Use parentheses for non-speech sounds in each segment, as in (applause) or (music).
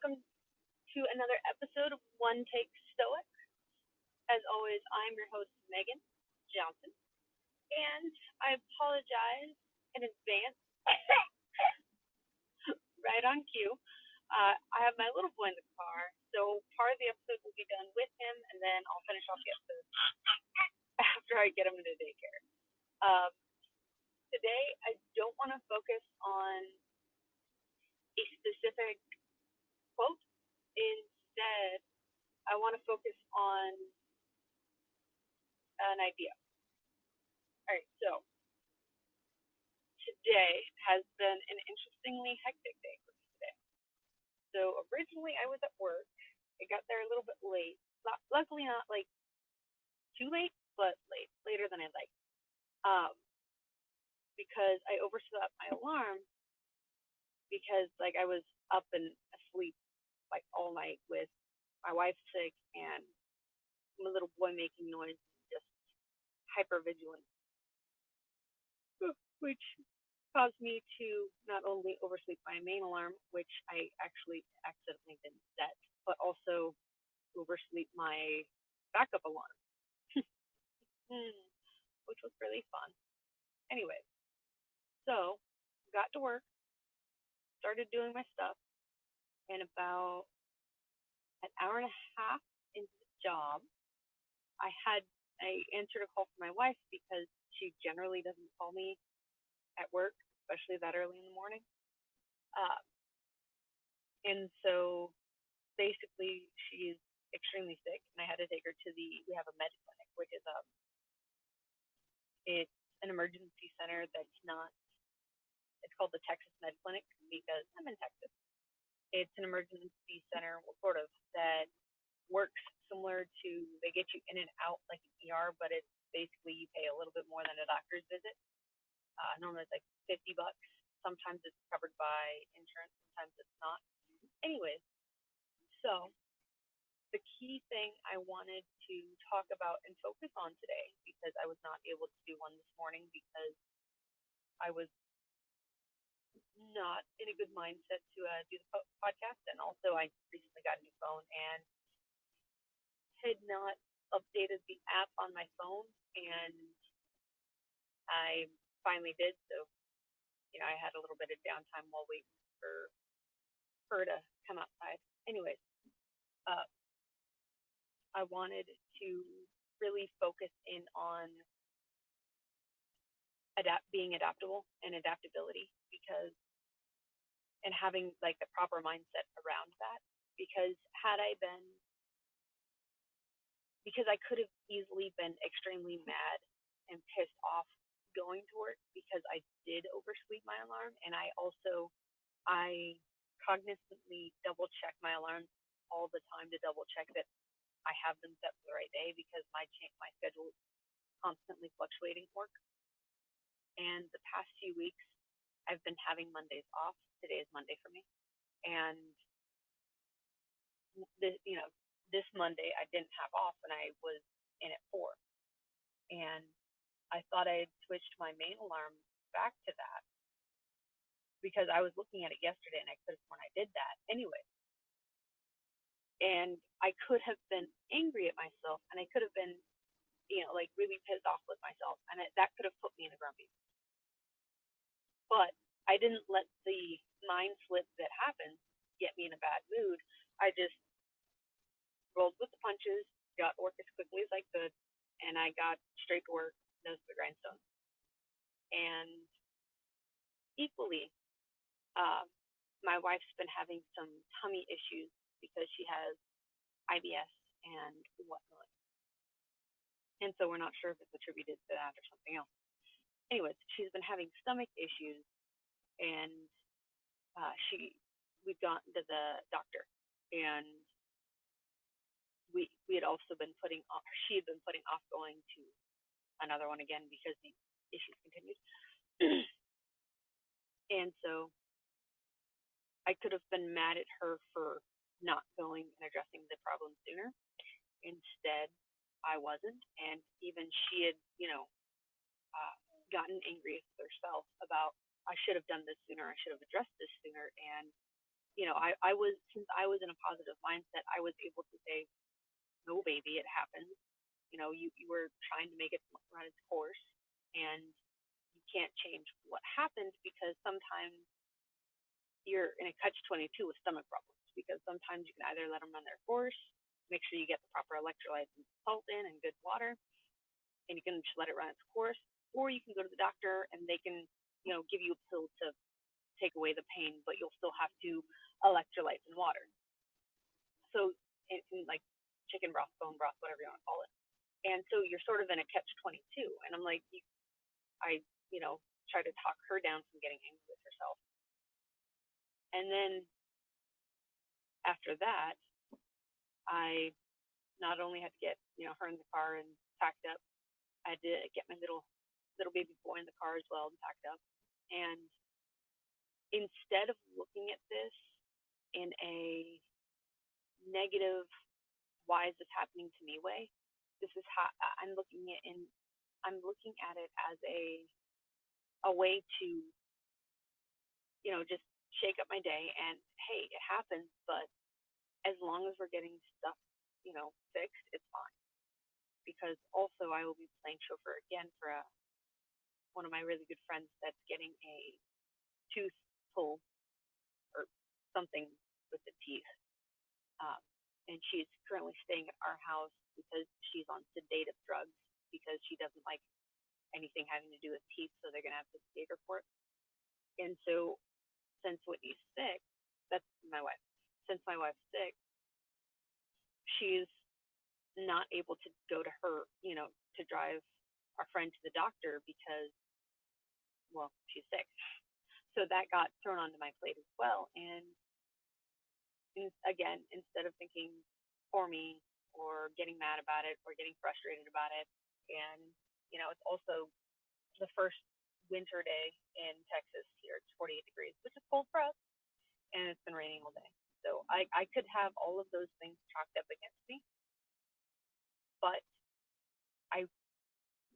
welcome to another episode of One Take Stoic. As always, I'm your host, Megan Johnson, and I apologize in advance, (laughs) right on cue. Uh, I have my little boy in the car, so part of the episode will be done with him, and then I'll finish off the episode (laughs) after I get him into daycare. Um, today, I don't want to focus on a specific quote. Instead, I want to focus on an idea. All right, so today has been an interestingly hectic day for me today. So originally I was at work. I got there a little bit late. Luckily not like too late, but late, later than I'd like. Um, because I overslept my alarm because like I was up and asleep like all night with my wife sick and my little boy making noise, just hyper vigilant, which caused me to not only oversleep my main alarm, which I actually accidentally didn't set, but also oversleep my backup alarm, (laughs) hmm, which was really fun. Anyway, so got to work, started doing my stuff, and about an hour and a half into the job, I had I answered a call from my wife because she generally doesn't call me at work, especially that early in the morning. Uh, and so basically, she's extremely sick, and I had to take her to the we have a med clinic, which is um, it's an emergency center that's not it's called the Texas Med Clinic because I'm in Texas. It's an emergency center, sort of, that works similar to they get you in and out like an ER, but it's basically you pay a little bit more than a doctor's visit. Uh, normally it's like 50 bucks. Sometimes it's covered by insurance, sometimes it's not. Anyways, so the key thing I wanted to talk about and focus on today, because I was not able to do one this morning because I was not in a good mindset to uh, do the po- podcast, and also I recently got a new phone and had not updated the app on my phone, and I finally did. So, you know, I had a little bit of downtime while waiting for her to come outside. Anyways, uh, I wanted to really focus in on adapt being adaptable and adaptability because and having like the proper mindset around that because had I been because I could have easily been extremely mad and pissed off going to work because I did oversleep my alarm and I also I cognizantly double check my alarms all the time to double check that I have them set for the right day because my cha- my schedule is constantly fluctuating work. And the past few weeks I've been having Mondays off. Today is Monday for me, and this, you know, this Monday I didn't have off, and I was in at four, and I thought I had switched my main alarm back to that because I was looking at it yesterday, and I could have sworn I did that anyway. And I could have been angry at myself, and I could have been, you know, like really pissed off with myself, and it, that could have put me in a grumpy but I didn't let the mind slip that happened get me in a bad mood. I just rolled with the punches, got work as quickly as I could, and I got straight to work, nose to the grindstone. And equally, uh, my wife's been having some tummy issues because she has IBS and whatnot. And so we're not sure if it's attributed to that or something else anyways, she's been having stomach issues, and uh, she we've gone to the doctor, and we we had also been putting off. She had been putting off going to another one again because the issues continued, (clears throat) and so I could have been mad at her for not going and addressing the problem sooner. Instead, I wasn't, and even she had, you know, uh, gotten angry with herself about I should have done this sooner, I should have addressed this sooner, and you know, I, I was since I was in a positive mindset, I was able to say, no, baby, it happens. You know, you you were trying to make it run its course, and you can't change what happened because sometimes you're in a catch 22 with stomach problems because sometimes you can either let them run their course, make sure you get the proper electrolytes and salt in and good water, and you can just let it run its course, or you can go to the doctor and they can, you know, give you a pill to take away the pain, but you'll still have to electrolytes and water. So, like chicken broth, bone broth, whatever you want to call it. And so you're sort of in a catch 22. And I'm like, I, you know, try to talk her down from getting angry with herself. And then after that, I not only had to get, you know, her in the car and packed up, I had to get my little little baby boy in the car as well and packed up. And instead of looking at this in a negative, why is this happening to me way, this is how I'm looking at in I'm looking at it as a a way to you know just shake up my day and hey it happens but as long as we're getting stuff you know fixed it's fine because also I will be playing chauffeur again for a one of my really good friends that's getting a tooth pull or something with the teeth um, and she's currently staying at our house because she's on sedative drugs because she doesn't like anything having to do with teeth, so they're gonna have to sedate her for it. And so, since Whitney's sick, that's my wife. Since my wife's sick, she's not able to go to her, you know, to drive our friend to the doctor because, well, she's sick. So that got thrown onto my plate as well. And again, instead of thinking for me or getting mad about it or getting frustrated about it, and you know, it's also the first winter day in Texas here. It's 48 degrees, which is cold for us, and it's been raining all day. So I, I could have all of those things chalked up against me, but I,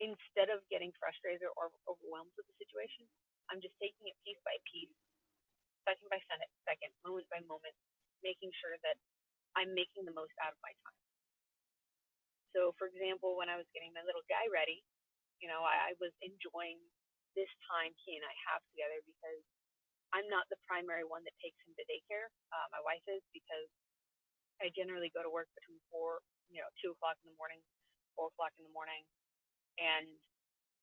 instead of getting frustrated or overwhelmed with the situation, I'm just taking it piece by piece, second by second, moment by moment, making sure that I'm making the most out of my time. So, for example, when I was getting my little guy ready, you know, I, I was enjoying this time he and I have together because I'm not the primary one that takes him to daycare. Uh, my wife is because I generally go to work between four, you know, two o'clock in the morning, four o'clock in the morning, and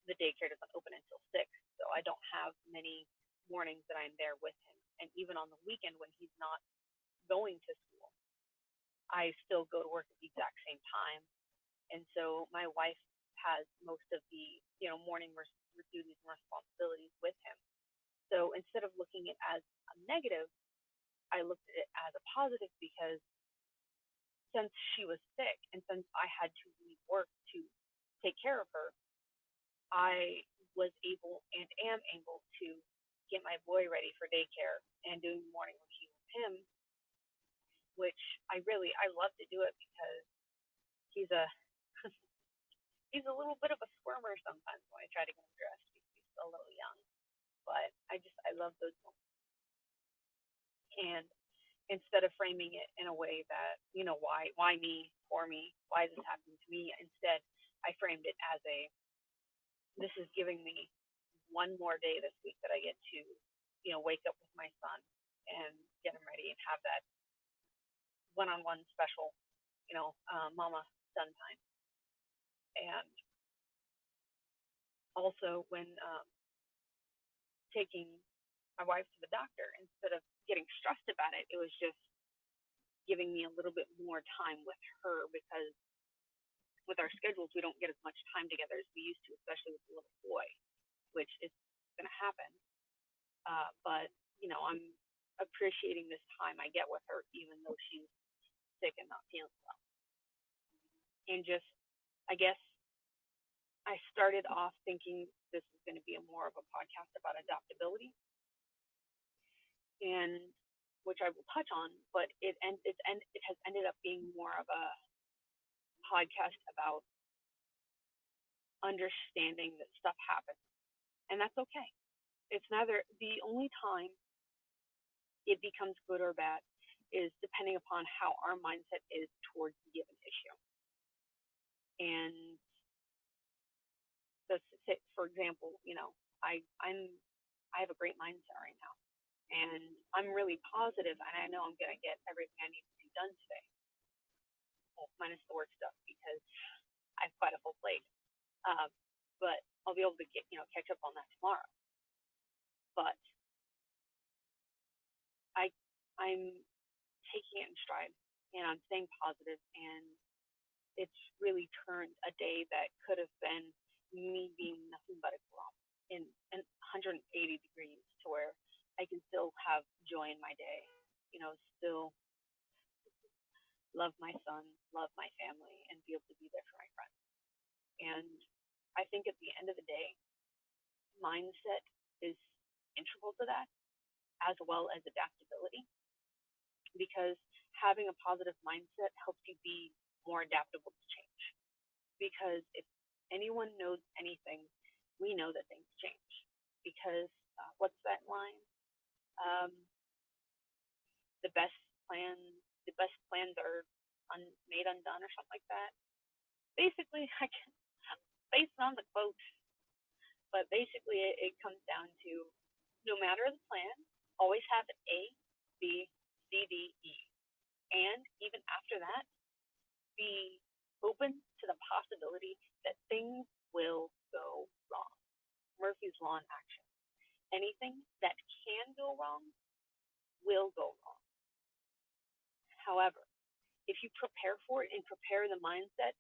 the daycare doesn't open until six. So I don't have many mornings that I'm there with him. And even on the weekend when he's not going to school, I still go to work at the exact same time. And so my wife has most of the you know morning res- duties and responsibilities with him. So instead of looking at it as a negative, I looked at it as a positive because since she was sick and since I had to leave work to take care of her, I was able and am able to get my boy ready for daycare and doing morning routine with him, which I really I love to do it because he's a (laughs) he's a little bit of a squirmer sometimes when I try to get him dressed because he's still a little young. But I just I love those moments. And instead of framing it in a way that, you know, why why me, for me, why is this happening to me? Instead I framed it as a this is giving me one more day this week that I get to, you know, wake up with my son and get him ready and have that one on one special, you know, uh, mama son time. And also when um, taking my wife to the doctor, instead of getting stressed about it, it was just giving me a little bit more time with her because with our schedules, we don't get as much time together as we used to, especially with the little boy, which is going to happen. Uh, but, you know, I'm appreciating this time I get with her, even though she's sick and not feeling well. And just I guess I started off thinking this is going to be a more of a podcast about adaptability, and which I will touch on, but it and it's and it has ended up being more of a podcast about understanding that stuff happens, and that's okay. It's neither the only time it becomes good or bad is depending upon how our mindset is towards the given issue. And so, for example, you know, I I'm I have a great mindset right now, and I'm really positive, and I know I'm gonna get everything I need to be done today. Well, minus the work stuff because I have quite a full plate. Um, but I'll be able to get you know catch up on that tomorrow. But I I'm taking it in stride and I'm staying positive and it's really turned a day that could have been me being nothing but a glum in, in 180 degrees to where I can still have joy in my day, you know, still love my son, love my family, and be able to be there for my friends. And I think at the end of the day, mindset is integral to that, as well as adaptability because having a positive mindset helps you be more adaptable to change. Because if anyone knows anything, we know that things change. Because uh, what's that line? Um, the best plan, the best plans are un- made undone, or something like that. Basically, (laughs) I can, based on the quote, but basically it, it comes down to no matter the plan, always have A, B, C, D, E. And even after that, be open to the possibility that things will go wrong. Murphy's Law in action. Anything that can go wrong will go wrong. However, if you prepare for it and prepare the mindset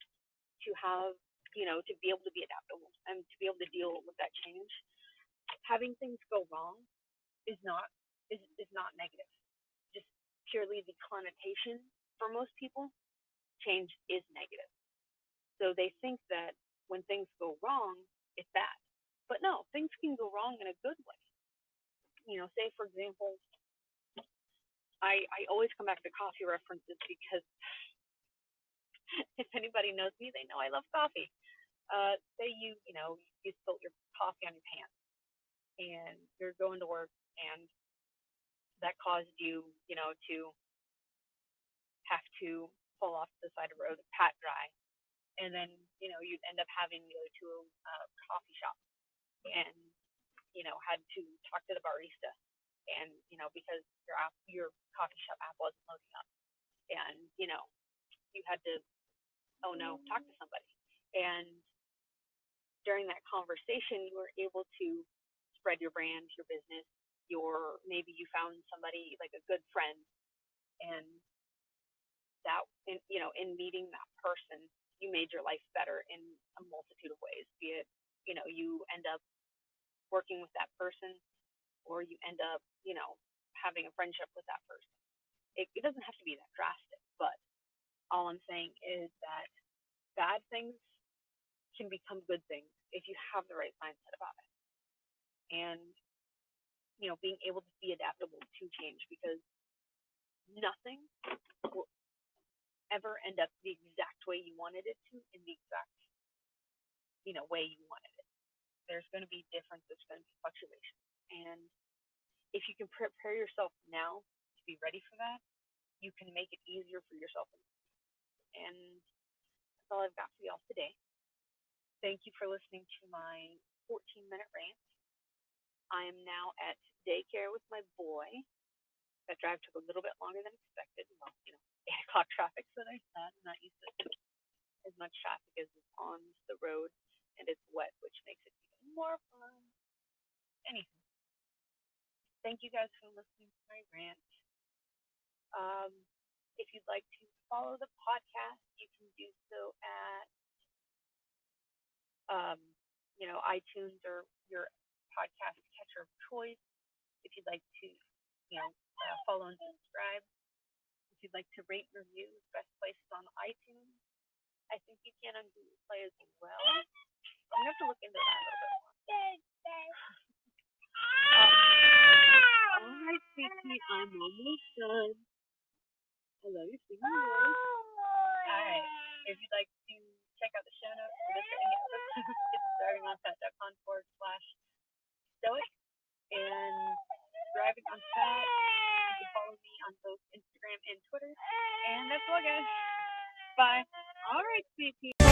to have, you know, to be able to be adaptable and to be able to deal with that change, having things go wrong is not is, is not negative Just purely the connotation for most people, change is negative. So they think that when things go wrong, it's bad. But no, things can go wrong in a good way. You know, say for example, I I always come back to coffee references because (laughs) if anybody knows me, they know I love coffee. Uh, say you you know you spilt your coffee on your pants and you're going to work and that caused you, you know, to have to pull off the side of the road, pat dry, and then you know you'd end up having to go to a uh, coffee shop and you know had to talk to the barista, and you know because your app, your coffee shop app wasn't loading up, and you know you had to oh no talk to somebody, and during that conversation you were able to spread your brand, your business, your maybe you found somebody like a good friend. And that in you know in meeting that person you made your life better in a multitude of ways be it you know you end up working with that person or you end up you know having a friendship with that person it, it doesn't have to be that drastic but all i'm saying is that bad things can become good things if you have the right mindset about it and you know, being able to be adaptable to change because nothing will ever end up the exact way you wanted it to in the exact, you know, way you wanted it. There's going to be difference. There's going to be fluctuation. And if you can prepare yourself now to be ready for that, you can make it easier for yourself. And that's all I've got for y'all today. Thank you for listening to my 14 minute rant. I am now at daycare with my boy. That drive took a little bit longer than expected. Well, you know, (laughs) eight o'clock traffic so I said. I'm not used to as much traffic as is on the road, and it's wet, which makes it even more fun. Anyhow, thank you guys for listening to my rant. Um, if you'd like to follow the podcast, you can do so at um, you know iTunes or your podcast catcher of choice. If you'd like to, you know, uh, follow and subscribe. If you'd like to rate and review, best places on iTunes. I think you can on Google Play as well. I'm gonna have to look into that a little bit more. (laughs) right, sweetie, I'm almost done. I love your singing voice. All right. If you'd like to check out the show notes for this or any episode, (laughs) it's thrivingonfat.com forward slash stoic and thriving on fat. You can follow me on both Instagram and Twitter. And that's all, guys. Bye. All right, sweet pea.